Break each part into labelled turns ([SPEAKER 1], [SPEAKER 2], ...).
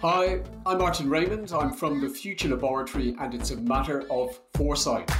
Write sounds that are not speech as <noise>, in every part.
[SPEAKER 1] Hi, I'm Martin Raymond. I'm from the Future Laboratory, and it's a matter of foresight.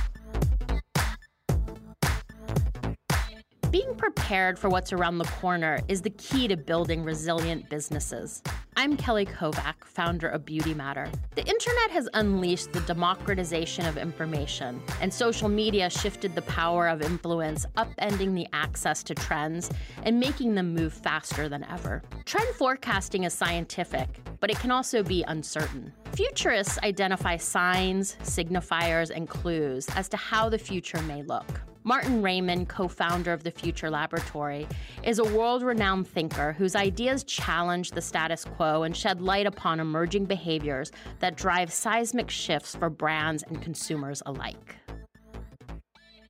[SPEAKER 2] Being prepared for what's around the corner is the key to building resilient businesses. I'm Kelly Kovack, founder of Beauty Matter. The internet has unleashed the democratization of information, and social media shifted the power of influence, upending the access to trends and making them move faster than ever. Trend forecasting is scientific, but it can also be uncertain. Futurists identify signs, signifiers, and clues as to how the future may look. Martin Raymond, co founder of the Future Laboratory, is a world renowned thinker whose ideas challenge the status quo and shed light upon emerging behaviors that drive seismic shifts for brands and consumers alike.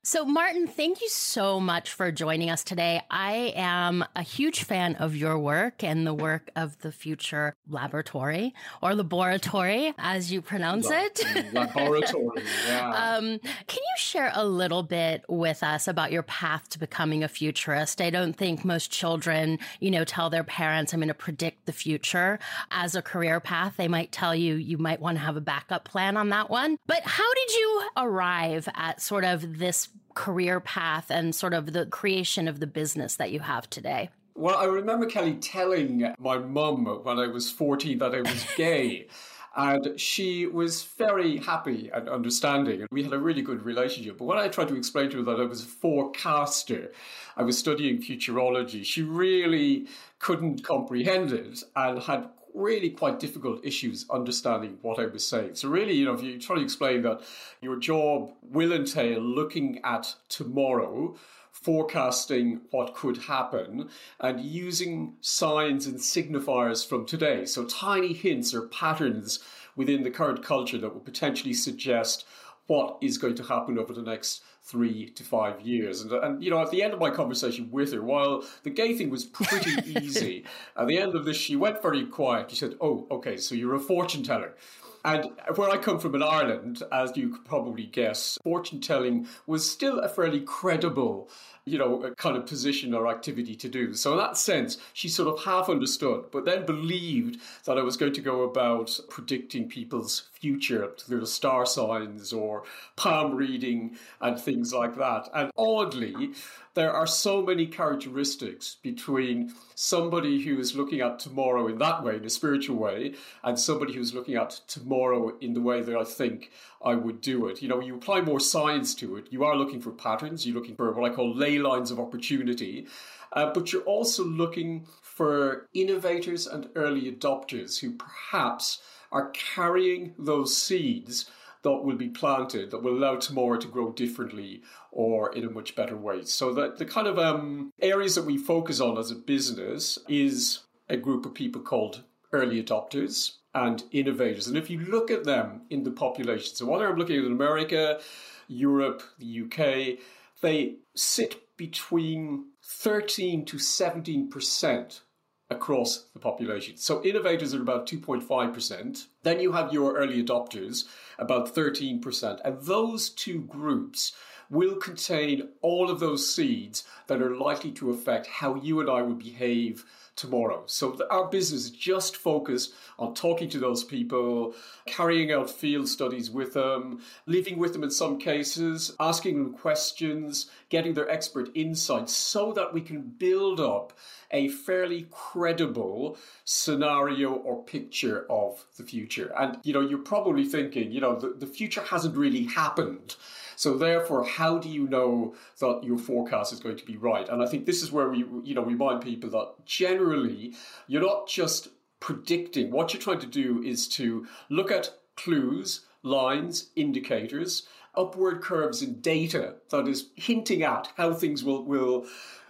[SPEAKER 2] So, Martin, thank you so much for joining us today. I am a huge fan of your work and the work of the Future Laboratory or Laboratory, as you pronounce it. <laughs> <laughs>
[SPEAKER 1] Laboratory, yeah.
[SPEAKER 2] um, can you share a little bit with us about your path to becoming a futurist? I don't think most children, you know, tell their parents, I'm going to predict the future as a career path. They might tell you you might want to have a backup plan on that one. But how did you arrive at sort of this career path and sort of the creation of the business that you have today?
[SPEAKER 1] Well, I remember Kelly telling my mum when I was 14 that I was gay. <laughs> and she was very happy and understanding. And we had a really good relationship. But when I tried to explain to her that I was a forecaster, I was studying futurology, she really couldn't comprehend it and had really quite difficult issues understanding what I was saying. So, really, you know, if you try to explain that your job will entail looking at tomorrow, forecasting what could happen, and using signs and signifiers from today. So, tiny hints or patterns within the current culture that would potentially suggest what is going to happen over the next three to five years. And, and, you know, at the end of my conversation with her, while the gay thing was pretty <laughs> easy, at the end of this, she went very quiet. She said, Oh, okay, so you're a fortune teller. And where I come from in Ireland, as you could probably guess, fortune telling was still a fairly credible you know, kind of position or activity to do. So in that sense, she sort of half understood, but then believed that I was going to go about predicting people's future through the star signs or palm reading and things like that. And oddly, there are so many characteristics between somebody who is looking at tomorrow in that way, in a spiritual way, and somebody who's looking at tomorrow in the way that I think I would do it. You know, you apply more science to it, you are looking for patterns, you're looking for what I call lines of opportunity. Uh, but you're also looking for innovators and early adopters who perhaps are carrying those seeds that will be planted that will allow tomorrow to grow differently or in a much better way. So that the kind of um, areas that we focus on as a business is a group of people called early adopters and innovators. And if you look at them in the population, so whether I'm looking at America, Europe, the UK, they sit between 13 to 17 percent across the population. So innovators are about 2.5%. Then you have your early adopters, about 13%. And those two groups will contain all of those seeds that are likely to affect how you and I will behave tomorrow. So our business is just focused on talking to those people, carrying out field studies with them, living with them in some cases, asking them questions, getting their expert insights so that we can build up a fairly credible scenario or picture of the future. And, you know, you're probably thinking, you know, the, the future hasn't really happened. So therefore, how do you know that your forecast is going to be right? And I think this is where we, you know, remind people that generally you're not just predicting. What you're trying to do is to look at clues, lines, indicators, upward curves in data that is hinting at how things will will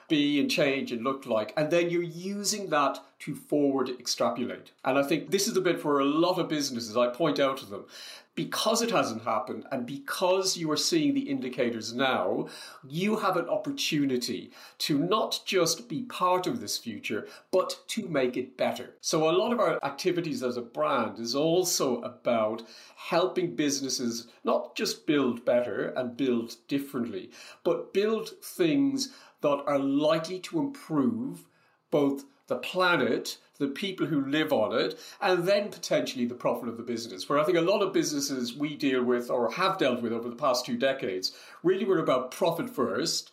[SPEAKER 1] be and change and look like. And then you're using that to forward extrapolate. And I think this is the bit where a lot of businesses, I point out to them, because it hasn't happened and because you are seeing the indicators now, you have an opportunity to not just be part of this future, but to make it better. So, a lot of our activities as a brand is also about helping businesses not just build better and build differently, but build things that are likely to improve both the planet, the people who live on it, and then potentially the profit of the business. Where I think a lot of businesses we deal with or have dealt with over the past two decades really were about profit first,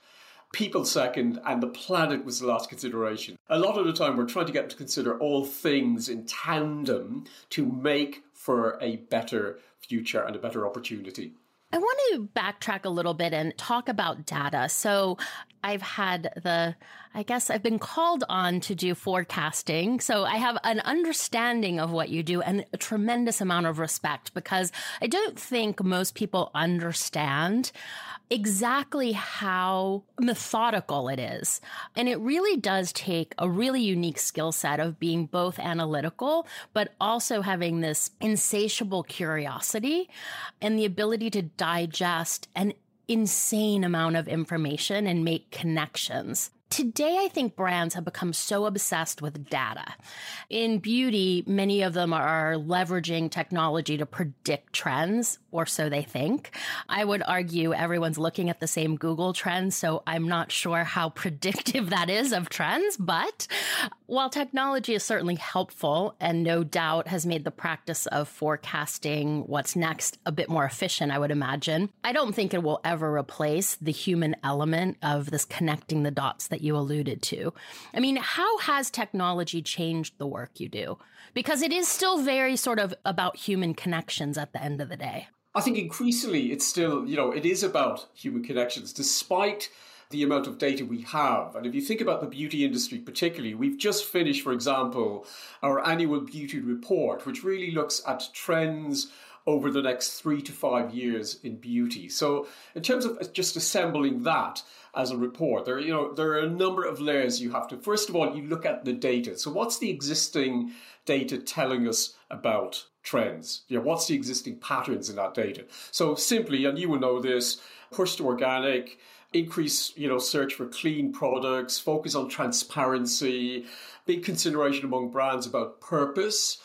[SPEAKER 1] people second, and the planet was the last consideration. A lot of the time, we're trying to get to consider all things in tandem to make for a better future and a better opportunity.
[SPEAKER 2] I want to backtrack a little bit and talk about data. So, I've had the, I guess I've been called on to do forecasting. So, I have an understanding of what you do and a tremendous amount of respect because I don't think most people understand exactly how methodical it is. And it really does take a really unique skill set of being both analytical, but also having this insatiable curiosity and the ability to digest an insane amount of information and make connections. Today, I think brands have become so obsessed with data. In beauty, many of them are leveraging technology to predict trends, or so they think. I would argue everyone's looking at the same Google trends, so I'm not sure how <laughs> predictive that is of trends. But while technology is certainly helpful and no doubt has made the practice of forecasting what's next a bit more efficient, I would imagine, I don't think it will ever replace the human element of this connecting the dots that you alluded to. I mean, how has technology changed the work you do? Because it is still very sort of about human connections at the end of the day.
[SPEAKER 1] I think increasingly it's still, you know, it is about human connections, despite the amount of data we have. And if you think about the beauty industry particularly, we've just finished, for example, our annual beauty report, which really looks at trends over the next three to five years in beauty. So, in terms of just assembling that as a report, there you know there are a number of layers you have to. First of all, you look at the data. So, what's the existing data telling us about trends? Know, what's the existing patterns in that data? So, simply, and you will know this, push to organic increase you know search for clean products focus on transparency big consideration among brands about purpose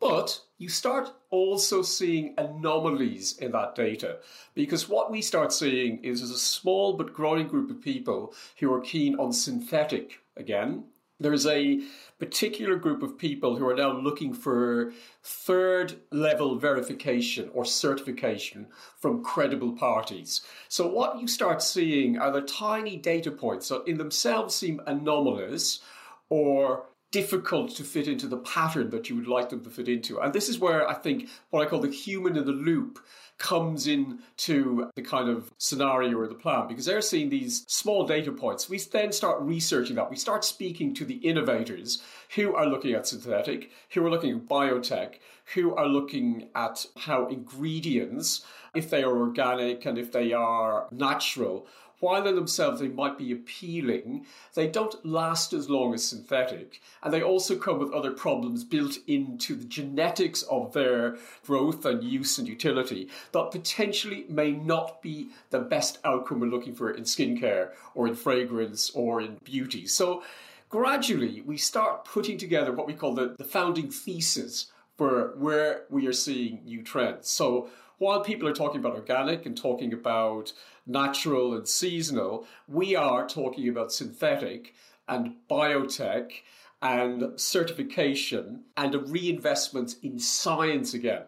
[SPEAKER 1] but you start also seeing anomalies in that data because what we start seeing is a small but growing group of people who are keen on synthetic again. There's a particular group of people who are now looking for third level verification or certification from credible parties. So, what you start seeing are the tiny data points that in themselves seem anomalous or difficult to fit into the pattern that you would like them to fit into. And this is where I think what I call the human in the loop comes in to the kind of scenario or the plan because they're seeing these small data points. We then start researching that. We start speaking to the innovators who are looking at synthetic, who are looking at biotech, who are looking at how ingredients, if they are organic and if they are natural, while in themselves they might be appealing, they don't last as long as synthetic. And they also come with other problems built into the genetics of their growth and use and utility that potentially may not be the best outcome we're looking for in skincare or in fragrance or in beauty. So gradually we start putting together what we call the, the founding thesis for where we are seeing new trends. So while people are talking about organic and talking about natural and seasonal, we are talking about synthetic and biotech and certification and a reinvestment in science again.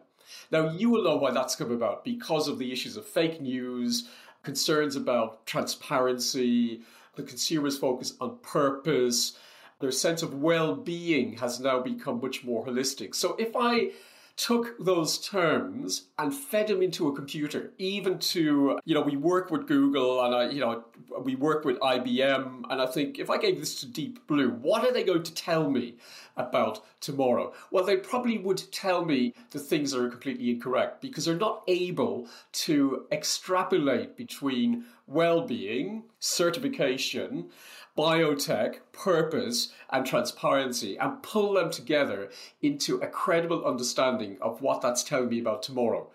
[SPEAKER 1] Now, you will know why that's come about because of the issues of fake news, concerns about transparency, the consumer's focus on purpose, their sense of well being has now become much more holistic. So, if I took those terms and fed them into a computer, even to, you know, we work with Google and I, you know, we work with IBM. And I think if I gave this to Deep Blue, what are they going to tell me about tomorrow? Well, they probably would tell me the things are completely incorrect because they're not able to extrapolate between well being, certification, biotech, purpose, and transparency and pull them together into a credible understanding of what that's telling me about tomorrow.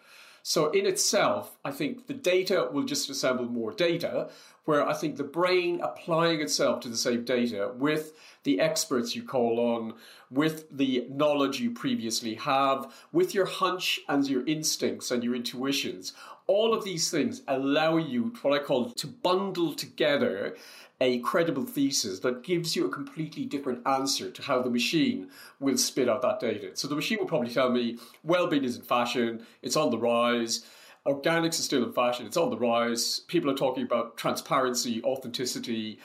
[SPEAKER 1] So, in itself, I think the data will just assemble more data. Where I think the brain applying itself to the same data with the experts you call on, with the knowledge you previously have, with your hunch and your instincts and your intuitions, all of these things allow you what I call to bundle together a credible thesis that gives you a completely different answer to how the machine will spit out that data. So the machine will probably tell me well-being is in fashion, it's on the rise, organics is still in fashion, it's on the rise, people are talking about transparency, authenticity,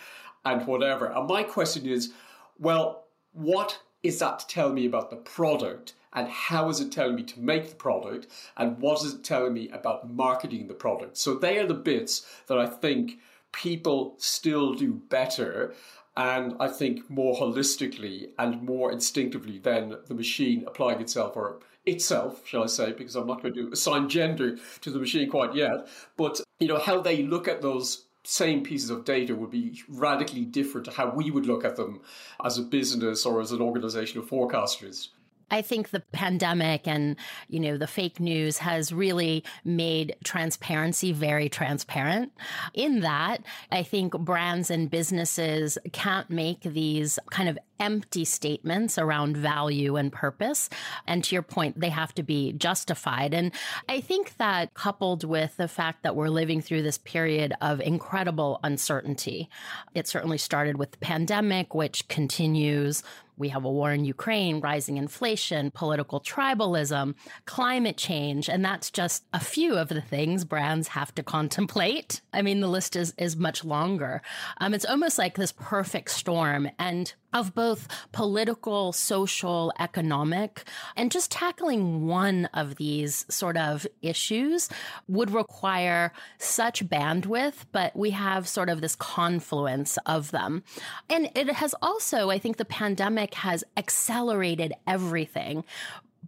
[SPEAKER 1] and whatever. And my question is, well, what is that to tell me about the product? and how is it telling me to make the product and what is it telling me about marketing the product so they are the bits that i think people still do better and i think more holistically and more instinctively than the machine applying itself or itself shall i say because i'm not going to assign gender to the machine quite yet but you know how they look at those same pieces of data would be radically different to how we would look at them as a business or as an organization of forecasters.
[SPEAKER 2] I think the pandemic and, you know, the fake news has really made transparency very transparent. In that, I think brands and businesses can't make these kind of empty statements around value and purpose. And to your point, they have to be justified. And I think that coupled with the fact that we're living through this period of incredible uncertainty, it certainly started with the pandemic, which continues we have a war in Ukraine, rising inflation, political tribalism, climate change, and that's just a few of the things brands have to contemplate. I mean, the list is is much longer. Um, it's almost like this perfect storm, and of both political, social, economic, and just tackling one of these sort of issues would require such bandwidth, but we have sort of this confluence of them. And it has also, I think the pandemic has accelerated everything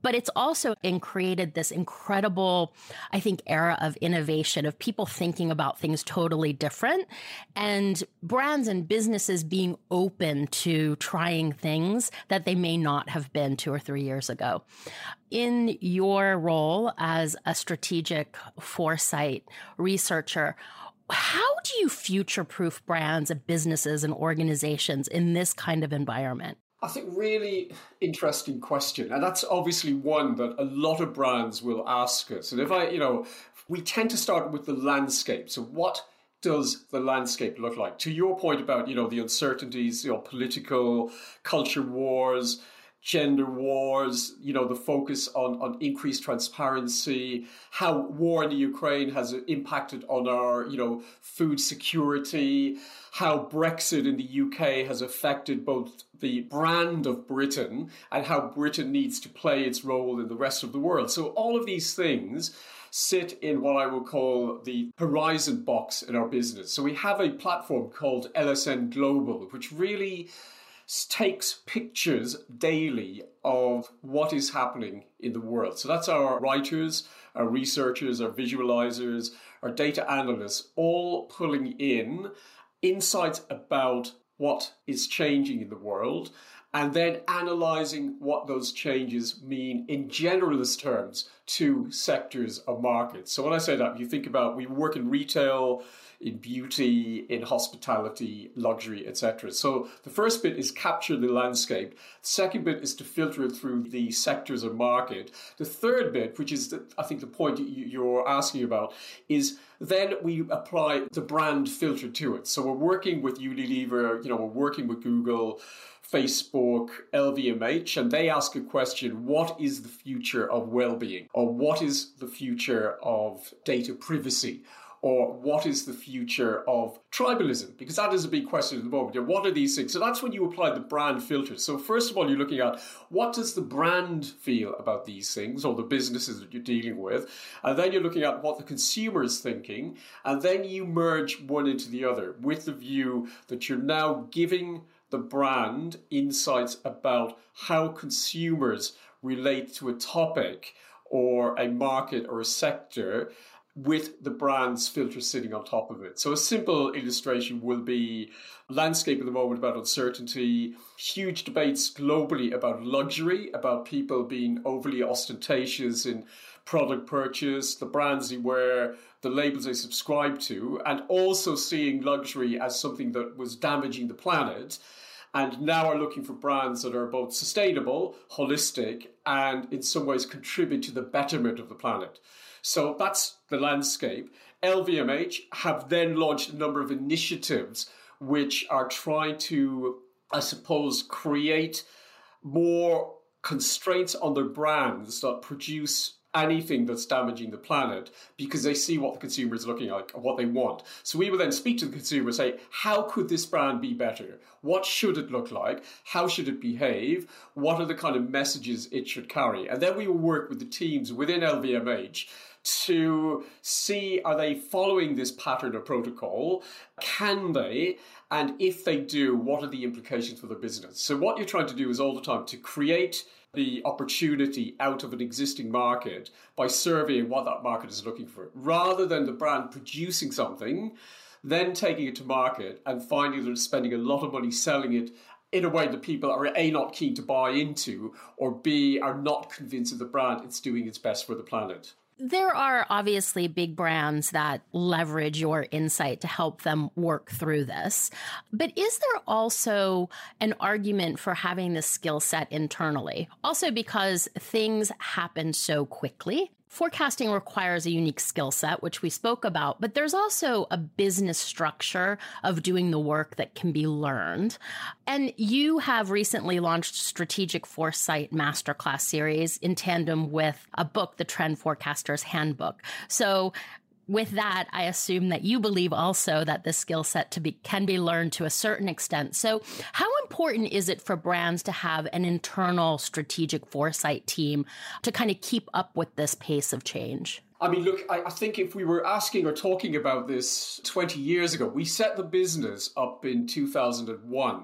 [SPEAKER 2] but it's also in created this incredible, I think, era of innovation of people thinking about things totally different and brands and businesses being open to trying things that they may not have been two or three years ago. In your role as a strategic foresight researcher, how do you future proof brands and businesses and organizations in this kind of environment?
[SPEAKER 1] I think really interesting question, and that's obviously one that a lot of brands will ask us. And if I, you know, we tend to start with the landscape. So what does the landscape look like? To your point about, you know, the uncertainties, you know, political, culture wars, gender wars, you know, the focus on, on increased transparency, how war in the Ukraine has impacted on our, you know, food security, how Brexit in the UK has affected both the brand of Britain and how Britain needs to play its role in the rest of the world. So all of these things sit in what I will call the horizon box in our business. So we have a platform called LSN Global, which really takes pictures daily of what is happening in the world. So that's our writers, our researchers, our visualizers, our data analysts, all pulling in insights about what is changing in the world and then analyzing what those changes mean in generalist terms to sectors of markets. So when I say that, you think about we work in retail, in beauty, in hospitality, luxury, etc. So the first bit is capture the landscape. The second bit is to filter it through the sectors of market. The third bit, which is the, I think the point you're asking about, is then we apply the brand filter to it. So we're working with Unilever, you know, we're working with Google. Facebook, LVMH, and they ask a question what is the future of well being? Or what is the future of data privacy? Or what is the future of tribalism? Because that is a big question at the moment. What are these things? So that's when you apply the brand filter. So first of all, you're looking at what does the brand feel about these things or the businesses that you're dealing with, and then you're looking at what the consumer is thinking, and then you merge one into the other with the view that you're now giving the brand insights about how consumers relate to a topic or a market or a sector with the brand's filter sitting on top of it. So a simple illustration will be landscape at the moment about uncertainty, huge debates globally about luxury, about people being overly ostentatious in product purchase, the brands they wear, the labels they subscribe to, and also seeing luxury as something that was damaging the planet. And now are looking for brands that are both sustainable, holistic, and in some ways contribute to the betterment of the planet. So that's the landscape. LVMH have then launched a number of initiatives which are trying to, I suppose, create more constraints on their brands that produce anything that's damaging the planet because they see what the consumer is looking like and what they want. So we will then speak to the consumer and say, how could this brand be better? What should it look like? How should it behave? What are the kind of messages it should carry? And then we will work with the teams within LVMH to see are they following this pattern or protocol? Can they? And if they do, what are the implications for their business? So, what you're trying to do is all the time to create the opportunity out of an existing market by surveying what that market is looking for, rather than the brand producing something, then taking it to market and finding that it's spending a lot of money selling it in a way that people are A, not keen to buy into, or B, are not convinced of the brand it's doing its best for the planet.
[SPEAKER 2] There are obviously big brands that leverage your insight to help them work through this. But is there also an argument for having this skill set internally? Also, because things happen so quickly. Forecasting requires a unique skill set, which we spoke about, but there's also a business structure of doing the work that can be learned. And you have recently launched Strategic Foresight Masterclass series in tandem with a book, The Trend Forecaster's Handbook. So with that, I assume that you believe also that the skill set to be can be learned to a certain extent. So, how important is it for brands to have an internal strategic foresight team to kind of keep up with this pace of change?
[SPEAKER 1] I mean, look, I, I, think if we were asking or talking about this 20 years ago, we set the business up in 2001.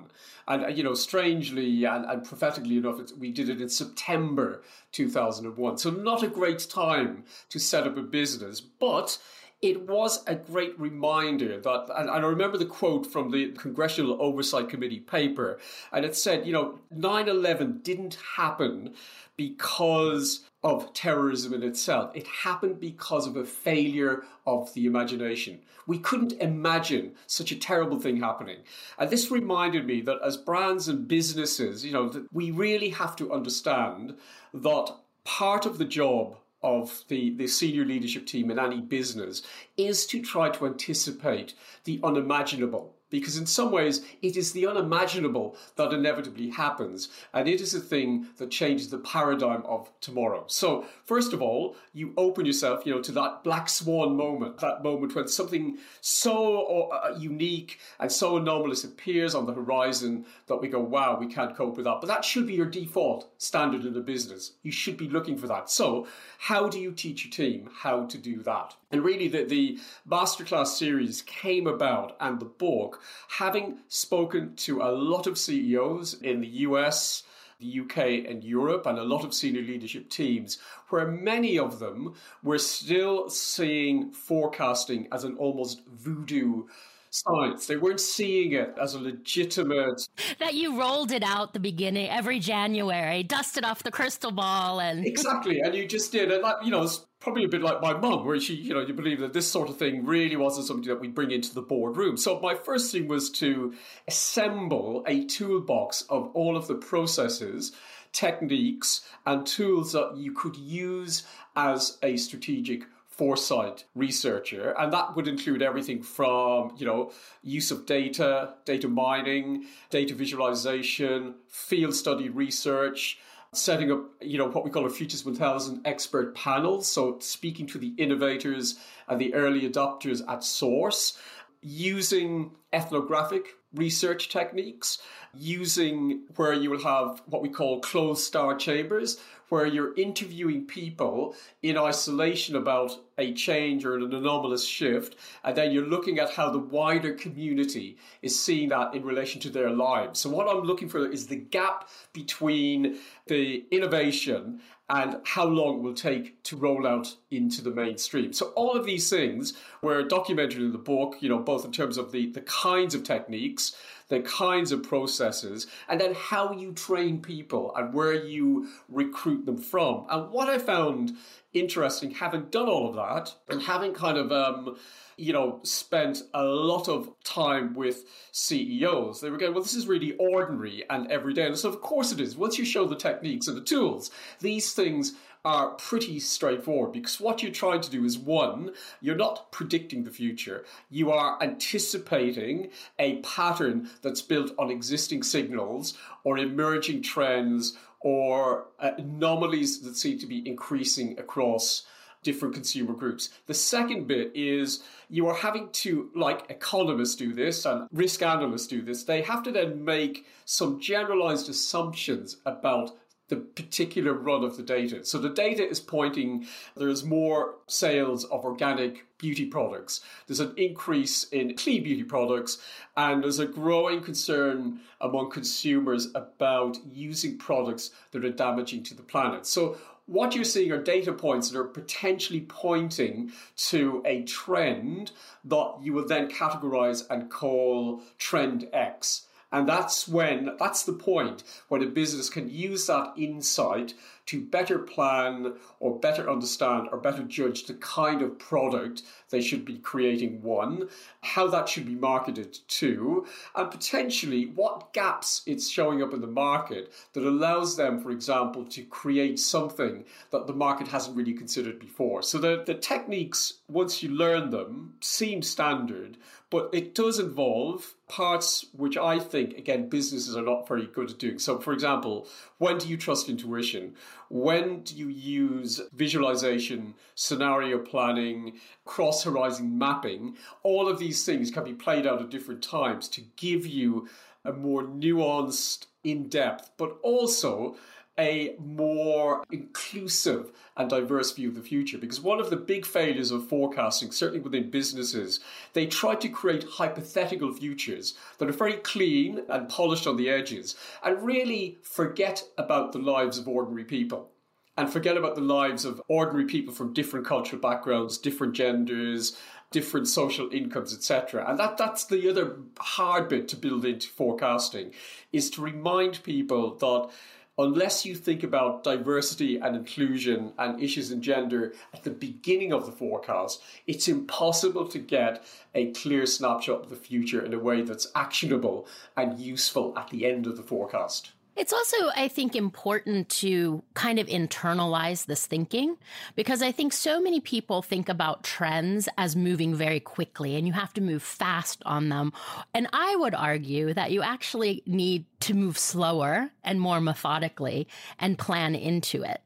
[SPEAKER 1] And, uh, you know, strangely and, and prophetically enough, we did it in September 2001. So, not a great time to set up a business. But it was a great reminder that, and, I remember the quote from the Congressional Oversight Committee paper, and it said, you know, 9 11 didn't happen because of terrorism in itself. It happened because of a failure of the imagination. We couldn't imagine such a terrible thing happening. And this reminded me that as brands and businesses, you know, we really have to understand that part of the job of the, the senior leadership team in any business is to try to anticipate the unimaginable because in some ways it is the unimaginable that inevitably happens. And it is a thing that changes the paradigm of tomorrow. So first of all you open yourself you know to that black swan moment that moment when something so uh, unique and so anomalous appears on the horizon that we go wow we can't cope with that. But that should be your default standard in a business. You should be looking for that. So how do you teach your team how to do that and really the, the masterclass series came about and the book having spoken to a lot of CEOs in the US, the UK, and Europe, and a lot of senior leadership teams, where many of them were still seeing forecasting as an almost voodoo science. They weren't seeing it as a legitimate.
[SPEAKER 2] That you rolled it out the beginning every January, dusted off the crystal ball, and <laughs>
[SPEAKER 1] exactly, and you just did it. Like you know, it's probably a bit like my mum, where she, you know, you believe that this sort of thing really wasn't something that we bring into the boardroom. So my first thing was to assemble a toolbox of all of the processes techniques and tools that you could use as a strategic foresight researcher and that would include everything from you know use of data data mining data visualization field study research setting up you know what we call a futures 1000 expert panel so speaking to the innovators and the early adopters at source using ethnographic research techniques using where you will have what we call closed star chambers where you're interviewing people in isolation about a change or an anomalous shift, and then you're looking at how the wider community is seeing that in relation to their lives. So, what I'm looking for is the gap between the innovation and how long it will take to roll out into the mainstream. So all of these things were documented in the book, you know, both in terms of the, the kinds of techniques, the kinds of processes, and then how you train people and where you recruit them from. And what I found interesting, having done all of that and having kind of um, you know, spent a lot of time with CEOs. They were going, well, this is really ordinary and everyday. And so, of course, it is. Once you show the techniques and the tools, these things are pretty straightforward because what you're trying to do is one, you're not predicting the future, you are anticipating a pattern that's built on existing signals or emerging trends or uh, anomalies that seem to be increasing across different consumer groups. The second bit is you are having to, like economists do this and risk analysts do this, they have to then make some generalized assumptions about the particular run of the data. So the data is pointing there's more sales of organic beauty products. There's an increase in clean beauty products, and there's a growing concern among consumers about using products that are damaging to the planet. So what you're seeing are data points that are potentially pointing to a trend that you will then categorize and call trend X. And that's when, that's the point when a business can use that insight to better plan or better understand or better judge the kind of product they should be creating, one, how that should be marketed, two, and potentially what gaps it's showing up in the market that allows them, for example, to create something that the market hasn't really considered before. So the, the techniques, once you learn them, seem standard, but it does involve parts which I think, again, businesses are not very good at doing. So, for example, when do you trust intuition? When do you use visualization, scenario planning, cross horizon mapping? All of these things can be played out at different times to give you a more nuanced, in depth, but also a more inclusive and diverse view of the future. Because one of the big failures of forecasting, certainly within businesses, they try to create hypothetical futures that are very clean and polished on the edges and really forget about the lives of ordinary people. And forget about the lives of ordinary people from different cultural backgrounds, different genders, different social incomes, etc. And that, that's the other hard bit to build into forecasting, is to remind people that unless you think about diversity and inclusion and issues in gender at the beginning of the forecast, it's impossible to get a clear snapshot of the future in a way that's actionable and useful at the end of the forecast.
[SPEAKER 2] It's also, I think, important to kind of internalize this thinking because I think so many people think about trends as moving very quickly and you have to move fast on them. And I would argue that you actually need to move slower and more methodically and plan into it,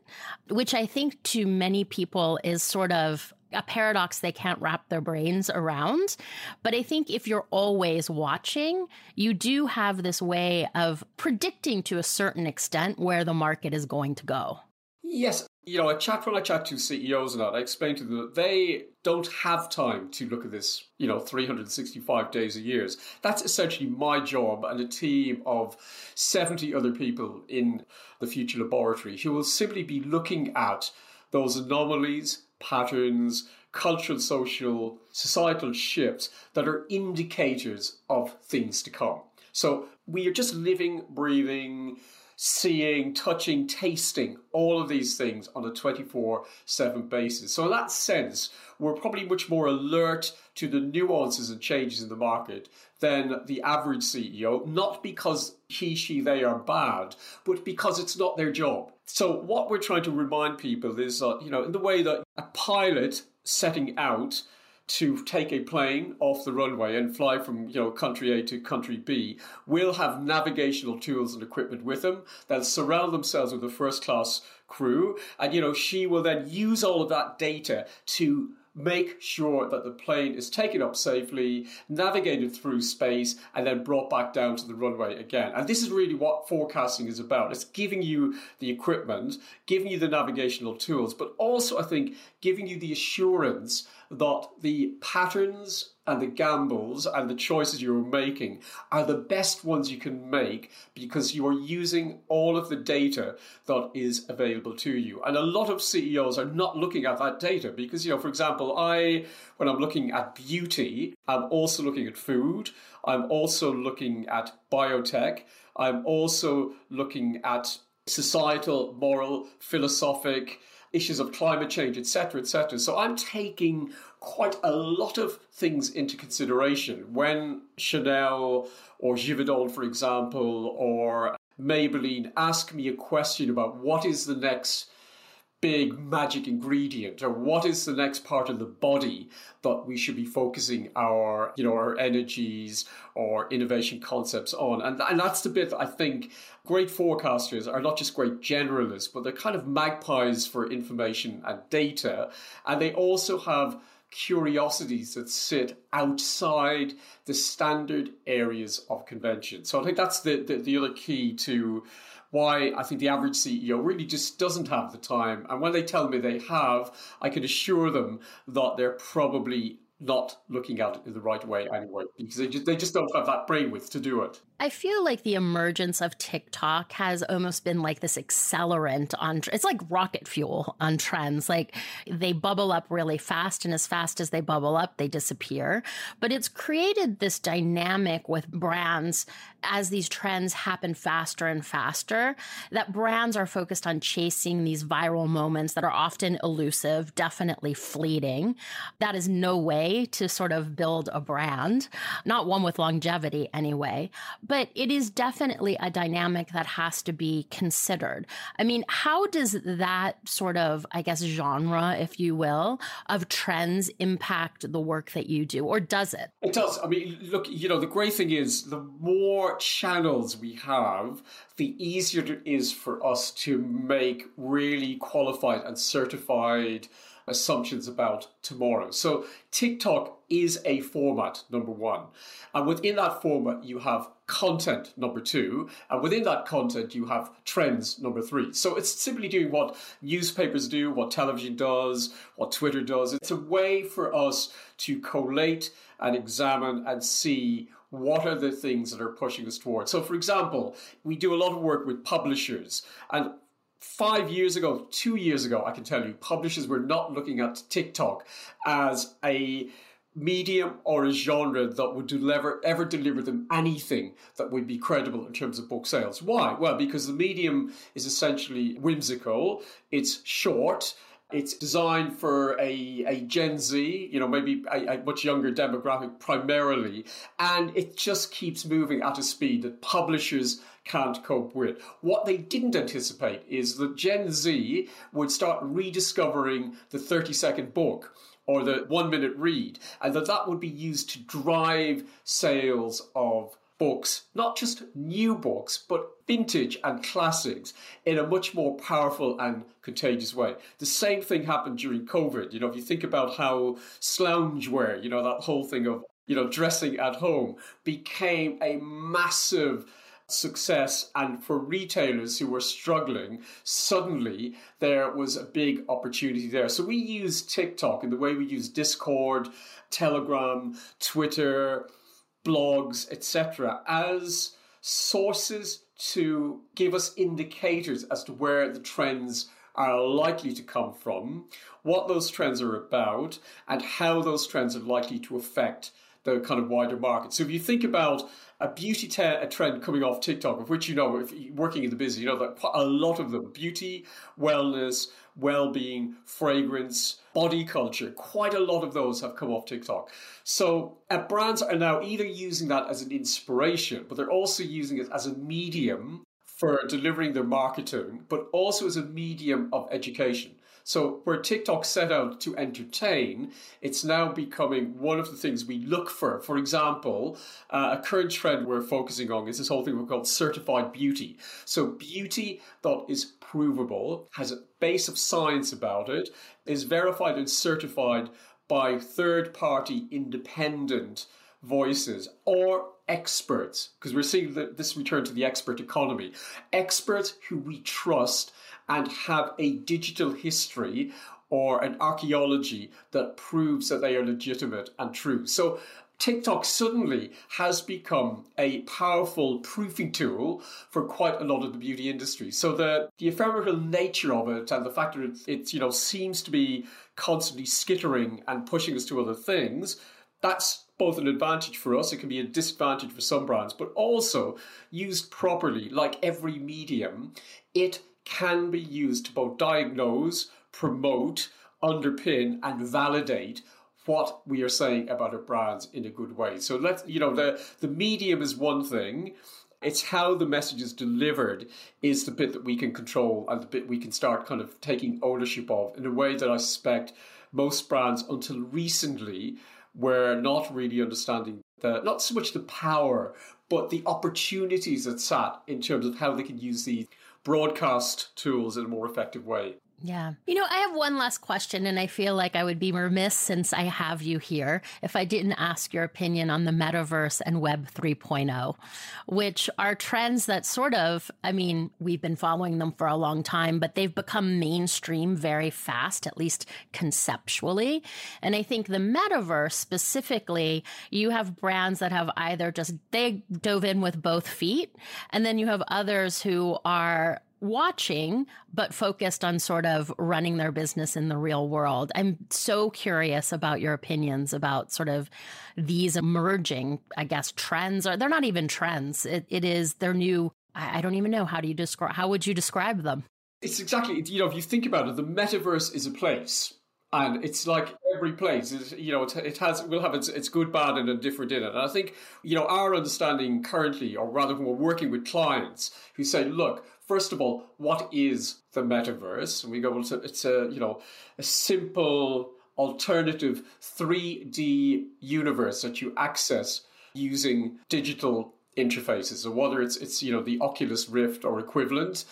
[SPEAKER 2] which I think to many people is sort of a paradox they can't wrap their brains around. But I think if you're always watching, you do have this way of predicting to a certain extent where the market is going to go.
[SPEAKER 1] Yes. You know, I chat when I chat to CEOs and that, I explain to them that they don't have time to look at this, you know, 365 days a year. That's essentially my job and a team of 70 other people in the future laboratory who will simply be looking at those anomalies, patterns, cultural, social, societal shifts that are indicators of things to come. So we are just living, breathing, seeing, touching, tasting all of these things on a 24 7 basis. So, in that sense, we're probably much more alert to the nuances and changes in the market than the average CEO, not because he, she, they are bad, but because it's not their job. So, what we're trying to remind people is that, you know, in the way that a pilot setting out to take a plane off the runway and fly from you know country A to country B will have navigational tools and equipment with them. They'll surround themselves with a first class crew, and you know she will then use all of that data to make sure that the plane is taken up safely, navigated through space, and then brought back down to the runway again. And this is really what forecasting is about. It's giving you the equipment, giving you the navigational tools, but also, I think, giving you the assurance that the patterns and the gambles and the choices you're making are the best ones you can make because you are using all of the data that is available to you. And a lot of CEOs are not looking at that data because, you know, for example, I, when I'm looking at beauty, I'm also looking at food. I'm also looking at biotech. I'm also looking at societal, moral, philosophic issues of climate change, etc., etc. So I'm taking quite a lot of things into consideration when Chanel or Givaudan, for example, or Maybelline ask me a question about what is the next big magic ingredient. Or what is the next part of the body that we should be focusing our you know our energies or innovation concepts on? And, and that's the bit i think great forecasters are not just great generalists but they're kind of magpies for information and data. And they also have curiosities that sit outside the standard areas of convention. So i think that's the, the, the other key to why I think the average CEO really just doesn't have the time. And when they tell me they have, I can assure them that they're probably not looking at it in the right way anyway, because they just, they just don't have that brain brainwidth to do it.
[SPEAKER 2] I feel like the emergence of TikTok has almost been like this accelerant on it's like rocket fuel on trends. Like they bubble up really fast and as fast as they bubble up, they disappear. But it's created this dynamic with brands as these trends happen faster and faster that brands are focused on chasing these viral moments that are often elusive, definitely fleeting. That is no way to sort of build a brand, not one with longevity anyway but it is definitely a dynamic that has to be considered. I mean, how does that sort of, I guess, genre, if you will, of trends impact the work that you do, or does it?
[SPEAKER 1] It does. I mean, look, you know, the great thing is the more channels we have, the easier it is for us to make really qualified and certified assumptions about tomorrow. So TikTok is a format, number one. And within that format, you have content, number two. And within that content, you have trends, number three. So it's simply doing what newspapers do, what television does, what Twitter does. It's a way for us to collate and examine and see what are the things that are pushing us forward. So, for example, we do a lot of work with publishers, and five years ago, two years ago, I can tell you, publishers were not looking at TikTok as a medium or a genre that would deliver ever deliver them anything that would be credible in terms of book sales. Why? Well, because the medium is essentially whimsical, it's short, it's designed for a, a Gen Z, you know, maybe a, a, much younger demographic primarily, and it just keeps moving at a speed that publishers can't cope with. What they didn't anticipate is that Gen Z would start rediscovering the 30 second book or the one minute read, and that that would be used to drive sales of books, not just new books, but vintage and classics in a much more powerful and contagious way. The same thing happened during COVID. You know, if you think about how wear, you know, that whole thing of, you know, dressing at home became a massive success and for retailers who were struggling suddenly there was a big opportunity there so we use tiktok in the way we use discord telegram twitter blogs, etc., as sources to give us indicators as to where the trends are likely to come from, what those trends are about, and how those trends are likely to affect the kind of wider market. So if you think about a beauty te- a trend coming off TikTok, of which you know, if working in the business, you know that a lot of them, beauty, wellness, well-being, fragrance, body culture, quite a lot of those have come off TikTok. So uh, brands are now either using that as an inspiration, but they're also using it as a medium for delivering their marketing, but also as a medium of education. So, where TikTok set out to entertain, it's now becoming one of the things we look for. For example, uh, a current trend we're focusing on is this whole thing we call certified beauty. So, beauty that is provable, has a base of science about it, is verified and certified by third party independent voices or experts, because we're seeing that this return to the expert economy. Experts who we trust and have a digital history or an archaeology that proves that they are legitimate and true. So TikTok suddenly has become a powerful proofing tool for quite a lot of the beauty industry. So the, the ephemeral nature of it and the fact that it, you know seems to be constantly skittering and pushing us to other things, that's both an advantage for us, it can be a disadvantage for some brands, but also used properly, like every medium, it can be used to both diagnose, promote, underpin, and validate what we are saying about our brands in a good way. So let's, you know, the, the medium is one thing. It's how the message is delivered is the bit that we can control and the bit we can start kind of taking ownership of in a way that I suspect most brands until recently were not really understanding the not so much the power, but the opportunities that sat in terms of how they could use these broadcast tools in a more effective way.
[SPEAKER 2] Yeah. You know, I have one last question, and I feel like I would be remiss since I have you here if I didn't ask your opinion on the metaverse and Web 3.0, which are trends that sort of, I mean, we've been following them for a long time, but they've become mainstream very fast, at least conceptually. And I think the metaverse specifically, you have brands that have either just, they dove in with both feet, and then you have others who are watching, but focused on sort of running their business in the real world. I'm so curious about your opinions about sort of these emerging, I guess, trends, or they're not even trends. It, it is, they're new. I, don't even know. How do you describe, how would you describe them?
[SPEAKER 1] It's exactly, you know, if you think about it, the metaverse is a place. And it's like every place is, you know, it, has, will have its, its good, bad, and indifferent in it. And I think, you know, our understanding currently, or rather when we're working with clients who say, look, first of all, what is the metaverse? And we go, well, it's a, it's a you know, a simple alternative 3D universe that you access using digital interfaces. So whether it's it's you know the Oculus Rift or equivalent,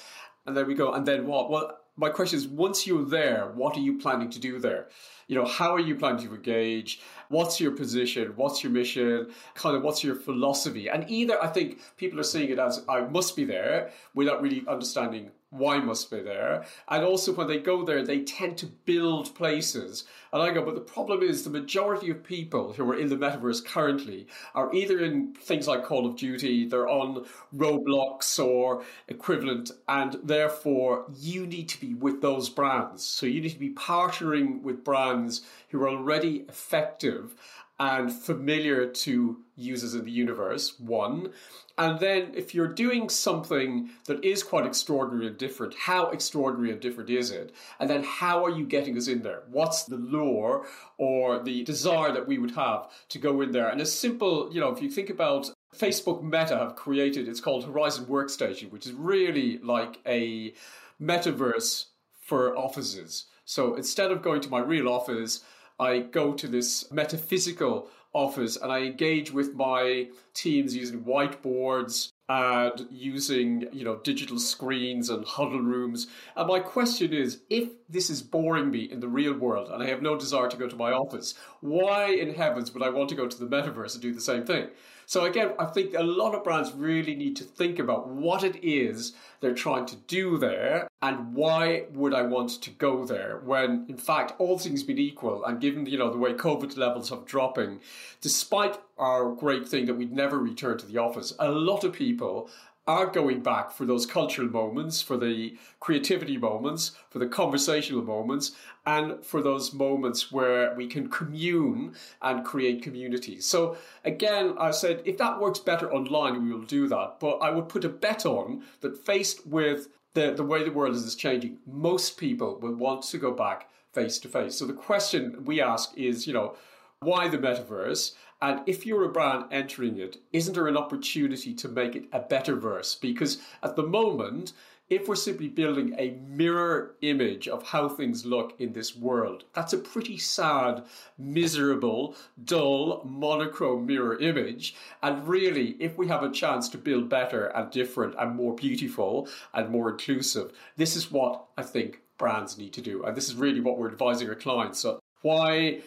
[SPEAKER 1] and there we go. And then what? Well, my question is, once you're there, what are you planning to do there? You know, how are you planning to engage? What's your position? What's your mission? Kind of what's your philosophy? And either I think people are seeing it as I must be there without really understanding why must be there. And also when they go there, they tend to build places. And I go, but the problem is the majority of people who are in the metaverse currently are either in things like Call of Duty, they're on Roblox or equivalent, and therefore you need to be with those brands. So you need to be partnering with brands who are already effective and familiar to users in the universe, one. And then if you're doing something that is quite extraordinary and different, how extraordinary and different is it? And then how are you getting us in there? What's the lure or the desire that we would have to go in there? And a simple, you know, if you think about Facebook Meta have created, it's called Horizon Workstation, which is really like a metaverse for offices. So instead of going to my real office, I go to this metaphysical office and I engage with my teams using whiteboards and using you know digital screens and huddle rooms. And my question is if this is boring me in the real world and i have no desire to go to my office why in heavens would i want to go to the metaverse and do the same thing? So again, I think a lot of brands really need to think about what it is they're trying to do there and why would I want to go there when in fact all things being equal and given you know the way COVID levels are dropping, despite our great thing that we'd never return to the office, a lot of people are going back for those cultural moments, for the creativity moments, for the conversational moments, and for those moments where we can commune and create community. So, again, I said if that works better online, we will do that. But I would put a bet on that faced with the, the way the world is changing, most people will want to go back face to face. So, the question we ask is, you know, why the metaverse? And if you're a brand entering it, isn't there an opportunity to make it a better verse? Because at the moment, if we're simply building a mirror image of how things look in this world, that's a pretty sad, miserable, dull, monochrome mirror image. And really, if we have a chance to build better and different and more beautiful and more inclusive, this is what I think brands need to do. And this is really what we're advising our clients. So, why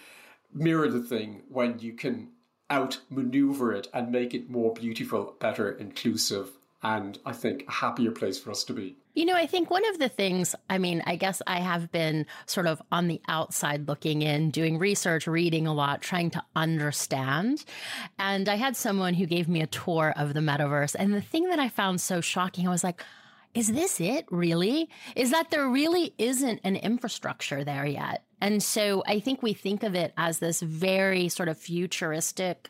[SPEAKER 1] mirror the thing when you can outmaneuver it and make it more beautiful, better, inclusive, and I think a happier place for us to be.
[SPEAKER 2] You know, I think one of the things, I mean, I guess I have been sort of on the outside looking in, doing research, reading a lot, trying to understand. And I had someone who gave me a tour of the metaverse. And the thing that I found so shocking, I was like, is this it really? Is that there really isn't an infrastructure there yet? And so I think we think of it as this very sort of futuristic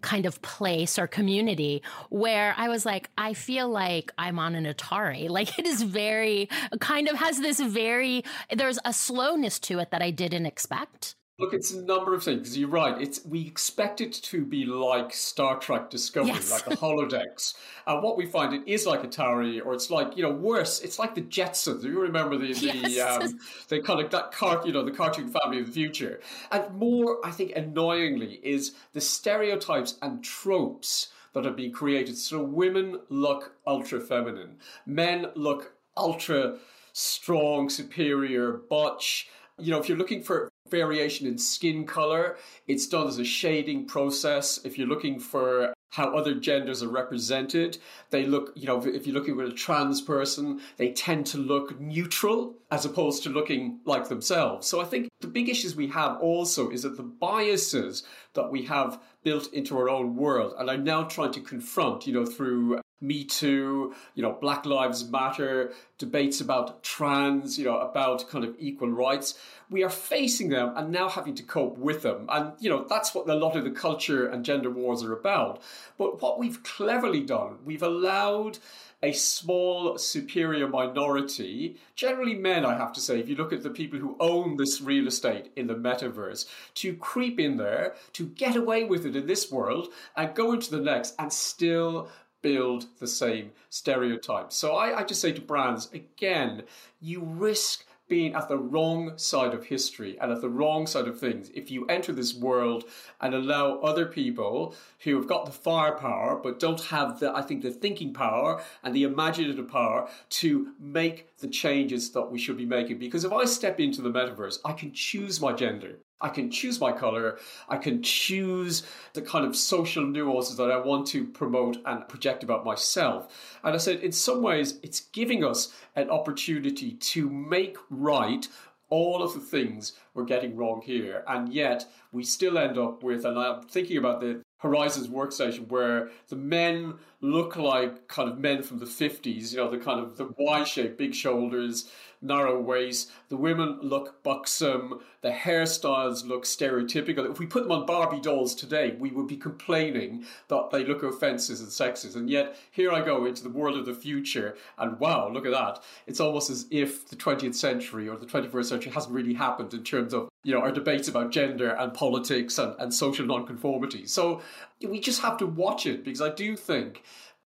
[SPEAKER 2] kind of place or community where I was like, I feel like I'm on an Atari. <laughs> Like it is very, kind of has this very, there's a slowness to it that I didn't expect.
[SPEAKER 1] Look, it's a number of things. You're right. It's we expect it to be like Star Trek Discovery, yes. like the holodecks. And what we find it is like Atari, or it's like you know worse. It's like the Jetsons. Do you remember the the yes. um, the kind of that cart, you know, the cartoon family of the future? And more, I think, annoyingly, is the stereotypes and tropes that have been created. So women look ultra feminine, men look ultra strong, superior, butch you know, if you're looking for variation in skin color, it's done as a shading process. If you're looking for how other genders are represented, they look, you know, if you're looking at a trans person, they tend to look neutral as opposed to looking like themselves. So I think the big issues we have also is that the biases that we have built into our own world and are now trying to confront, you know, through me Too, you know, Black Lives Matter, debates about trans, you know, about kind of equal rights. We are facing them and now having to cope with them. And, you know, that's what a lot of the culture and gender wars are about. But what we've cleverly done, we've allowed a small superior minority, generally men, I have to say, if you look at the people who own this real estate in the metaverse, to creep in there, to get away with it in this world and go into the next and still build the same stereotypes. So I, I just say to brands, again, you risk being at the wrong side of history and at the wrong side of things if you enter this world and allow other people who have got the firepower but don't have the I think the thinking power and the imaginative power to make the changes that we should be making because if I step into the metaverse I can choose my gender I can choose my color. I can choose the kind of social nuances that I want to promote and project about myself. And I said, in some ways, it's giving us an opportunity to make right all of the things we're getting wrong here. And yet we still end up with, and I'm thinking about the Horizons workstation where the men look like kind of men from the 50s, you know, the kind of the Y shape, big shoulders, narrow waist. The women look buxom. The hairstyles look stereotypical. If we put them on Barbie dolls today, we would be complaining that they look offensive and sexist. And yet, here I go into the world of the future, and wow, look at that. It's almost as if the 20th century or the 21st century hasn't really happened in terms of, you know, our debates about gender and politics and, and social nonconformity. So we just have to watch it because I do think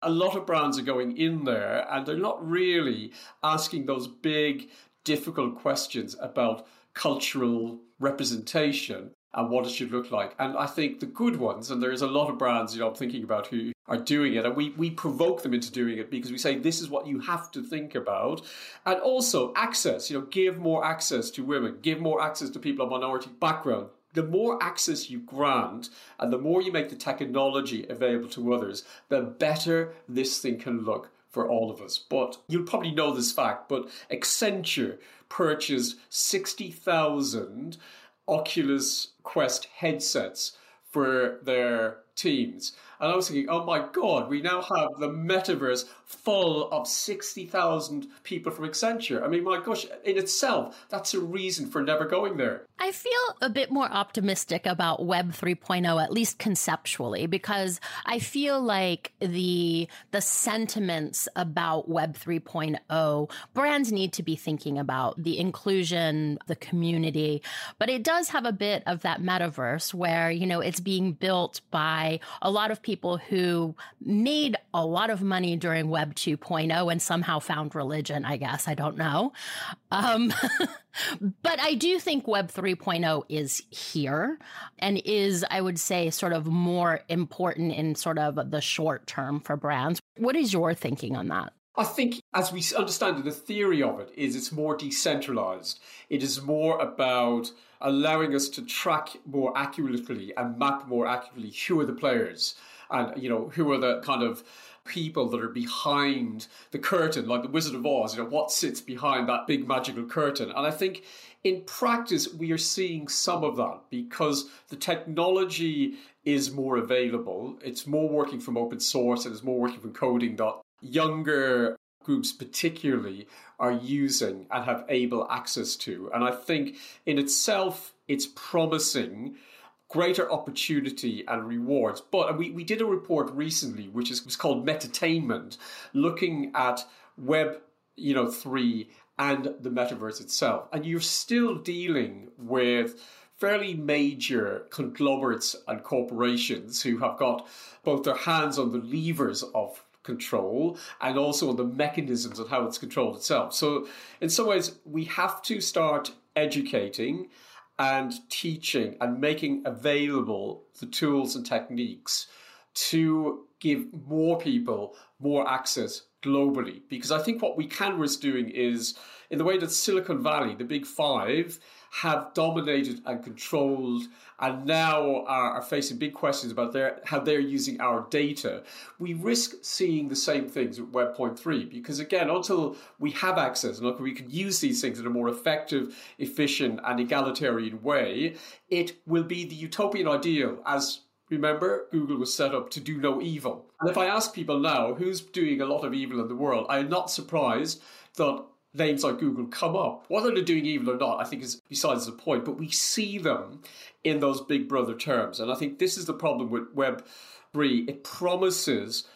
[SPEAKER 1] a lot of brands are going in there and they're not really asking those big, difficult questions about cultural representation and what it should look like. And I think the good ones, and there's a lot of brands, you know, I'm thinking about who are doing it, and we, we provoke them into doing it because we say this is what you have to think about. And also access, you know, give more access to women, give more access to people of minority background, the more access you grant and the more you make the technology available to others, the better this thing can look for all of us. But you'll probably know this fact, but Accenture purchased 60,000 Oculus Quest headsets for their teams. And I was thinking, oh my God, we now have the metaverse full of 60,000 people from Accenture. I mean, my gosh, in itself, that's a reason for never going there.
[SPEAKER 2] I feel a bit more optimistic about Web 3.0, at least conceptually, because I feel like the the sentiments about Web 3.0 brands need to be thinking about the inclusion, the community, but it does have a bit of that metaverse where you know it's being built by a lot of people who made a lot of money during Web 2.0 and somehow found religion. I guess I don't know. Um, <laughs> but I do think Web 3.0 is here and is, I would say, sort of more important in sort of the short term for brands. What is your thinking on that?
[SPEAKER 1] I think, as we understand it, the theory of it is it's more decentralized. It is more about allowing us to track more accurately and map more accurately who are the players and you know who are the kind of people that are behind the curtain, like the Wizard of Oz, you know, what sits behind that big magical curtain. And I think in practice, we are seeing some of that because the technology is more available. It's more working from open source and it's more working from coding that younger groups particularly are using and have able access to. And I think in itself, it's promising greater opportunity and rewards. But we, we did a report recently, which is was called Metatainment, looking at Web, you know, three and the metaverse itself. And you're still dealing with fairly major conglomerates and corporations who have got both their hands on the levers of control and also on the mechanisms of how it's controlled itself. So, in some ways, we have to start educating and teaching and making available the tools and techniques to give more people more access globally. Because I think what we can risk doing is, in the way that Silicon Valley, the big five, have dominated and controlled and now are, are, facing big questions about their, how they're using our data, we risk seeing the same things with Web.3 because, again, until we have access and we can use these things in a more effective, efficient, and egalitarian way, it will be the utopian ideal as Remember, Google was set up to do no evil. And if I ask people now who's doing a lot of evil in the world, I am not surprised that names like Google come up. Whether they're doing evil or not, I think is besides the point, but we see them in those big brother terms. And I think this is the problem with Web 3. It promises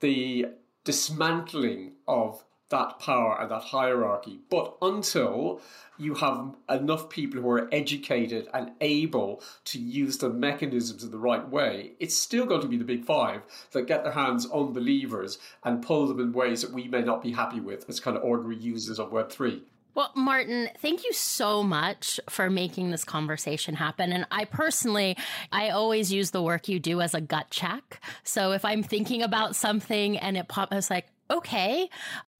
[SPEAKER 1] the dismantling of that power and that hierarchy. But until you have enough people who are educated and able to use the mechanisms in the right way, it's still going to be the big five that get their hands on the levers and pull them in ways that we may not be happy with as kind of ordinary users of Web3.
[SPEAKER 2] Well, Martin, thank you so much for making this conversation happen. And I personally, I always use the work you do as a gut check. So if I'm thinking about something and it pops, I was like, okay,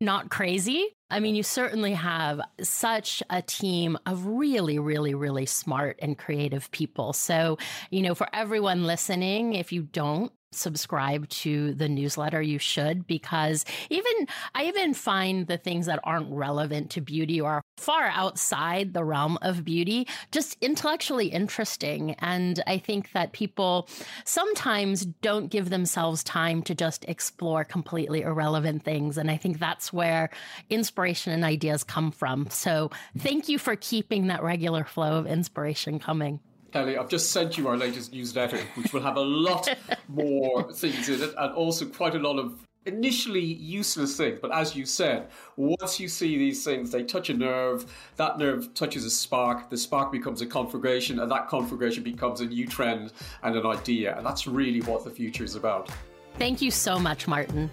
[SPEAKER 2] not crazy. I mean, you certainly have such a team of really, really, really smart and creative people. So, you know, for everyone listening, if you don't subscribe to the newsletter you should because even i even find the things that aren't relevant to beauty or far outside the realm of beauty just intellectually interesting. And i think that people sometimes don't give themselves time to just explore completely irrelevant things. And i think that's where inspiration and ideas come from. So thank you for keeping that regular flow of inspiration coming
[SPEAKER 1] Kelly, I've just sent you our latest newsletter, which will have a lot <laughs> more things in it and also quite a lot of initially useless things. But as you said, once you see these things, they touch a nerve, that nerve touches a spark, the spark becomes a conflagration, and that conflagration becomes a new trend and an idea. And that's really what the future is about.
[SPEAKER 2] Thank you so much, Martin.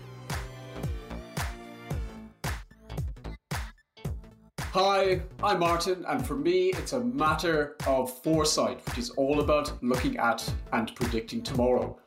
[SPEAKER 1] Hi, I'm Martin, and for me, it's a matter of foresight, which is all about looking at and predicting tomorrow.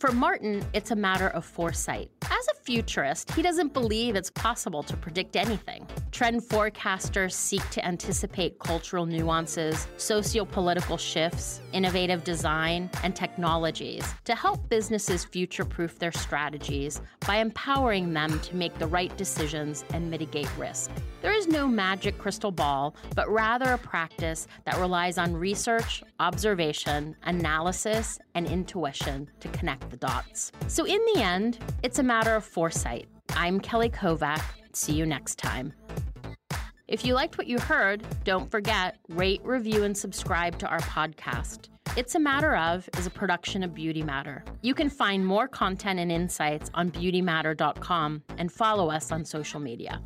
[SPEAKER 2] For Martin, it's a matter of foresight. As a futurist, he doesn't believe it's possible to predict anything. Trend forecasters seek to anticipate cultural nuances, socio political shifts, innovative design, and technologies to help businesses future proof their strategies by empowering them to make the right decisions and mitigate risk. There is no magic crystal ball, but rather a practice that relies on research, observation, analysis, and intuition to connect the dots. So, in the end, it's a matter of foresight. I'm Kelly Kovack. See you next time. If you liked what you heard, don't forget, rate, review, and subscribe to our podcast. It's a Matter of is a production of Beauty Matter. You can find more content and insights on beautymatter.com and follow us on social media.